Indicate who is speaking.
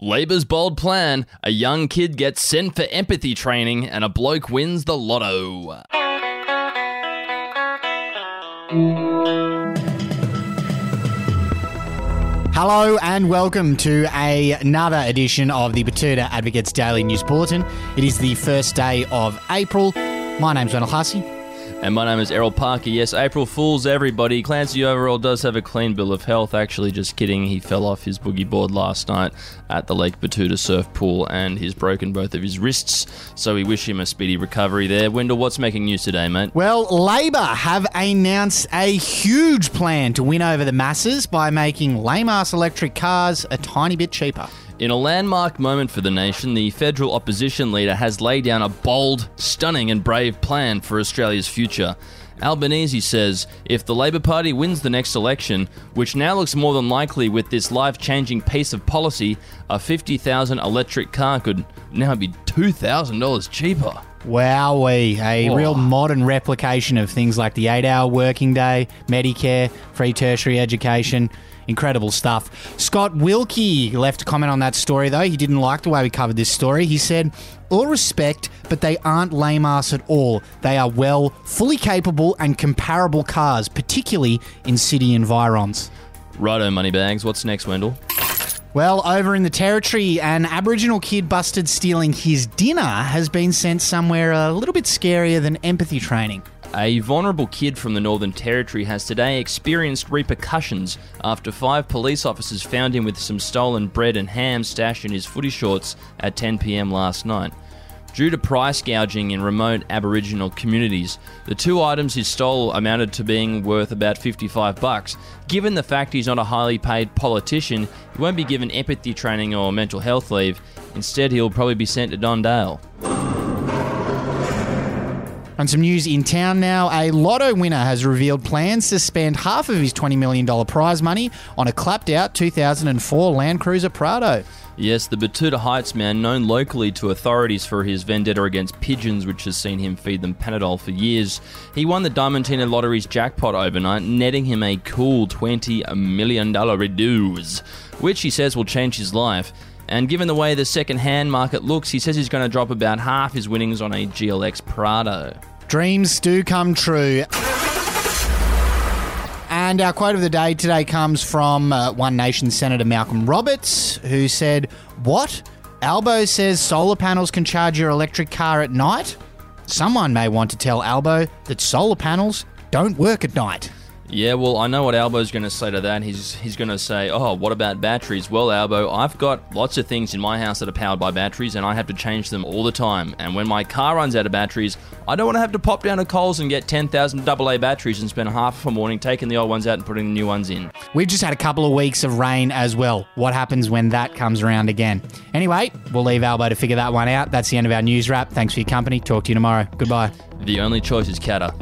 Speaker 1: Labour's bold plan a young kid gets sent for empathy training and a bloke wins the lotto.
Speaker 2: Hello and welcome to a, another edition of the Betoota Advocates Daily News Bulletin. It is the first day of April. My name's Ronald Hussey.
Speaker 1: And my name is Errol Parker. Yes, April Fools, everybody. Clancy Overell does have a clean bill of health. Actually, just kidding. He fell off his boogie board last night at the Lake Betoota surf pool and he's broken both of his wrists. So we wish him a speedy recovery there. Wendell, what's making news today, mate?
Speaker 2: Well, Labor have announced a huge plan to win over the masses by making lame ass electric cars a tiny bit cheaper.
Speaker 1: In a landmark moment for the nation, the federal opposition leader has laid down a bold, stunning, and brave plan for Australia's future. Albanese says if the Labor Party wins the next election, which now looks more than likely with this life changing piece of policy, a 50,000 electric car could now be $2,000 cheaper.
Speaker 2: Wowee, a
Speaker 1: Whoa.
Speaker 2: real oh. modern replication of things like the eight hour working day, Medicare, free tertiary education. Incredible stuff. Scott Wilkie left a comment on that story, though. He didn't like the way we covered this story. He said, All respect, but they aren't lame ass at all. They are well, fully capable, and comparable cars, particularly in city environs.
Speaker 1: Righto, Moneybags. What's next, Wendell?
Speaker 2: Well, over in the territory, an Aboriginal kid busted stealing his dinner has been sent somewhere a little bit scarier than empathy training.
Speaker 1: A vulnerable kid from the Northern Territory has today experienced repercussions after five police officers found him with some stolen bread and ham stashed in his footy shorts at 10 pm last night. Due to price gouging in remote Aboriginal communities, the two items he stole amounted to being worth about 55 bucks. Given the fact he's not a highly paid politician, he won't be given empathy training or mental health leave. Instead, he'll probably be sent to Don Dale.
Speaker 2: On some news in town now, a lotto winner has revealed plans to spend half of his $20 million prize money on a clapped out 2004 Land Cruiser Prado.
Speaker 1: Yes, the Betoota Heights man, known locally to authorities for his vendetta against pigeons, which has seen him feed them Panadol for years, he won the Diamantina Lottery's jackpot overnight, netting him a cool $20 million reduce, which he says will change his life. And given the way the second hand market looks, he says he's going to drop about half his winnings on a GLX Prado.
Speaker 2: Dreams do come true. And our quote of the day today comes from uh, One Nation Senator Malcolm Roberts, who said, What? Albo says solar panels can charge your electric car at night? Someone may want to tell Albo that solar panels don't work at night.
Speaker 1: Yeah, well, I know what Albo's going to say to that. He's he's going to say, "Oh, what about batteries?" Well, Albo, I've got lots of things in my house that are powered by batteries, and I have to change them all the time. And when my car runs out of batteries, I don't want to have to pop down to Coles and get ten thousand AA batteries and spend half of a morning taking the old ones out and putting the new ones in.
Speaker 2: We've just had a couple of weeks of rain as well. What happens when that comes around again? Anyway, we'll leave Albo to figure that one out. That's the end of our news wrap. Thanks for your company. Talk to you tomorrow. Goodbye.
Speaker 1: The only choice is Kata.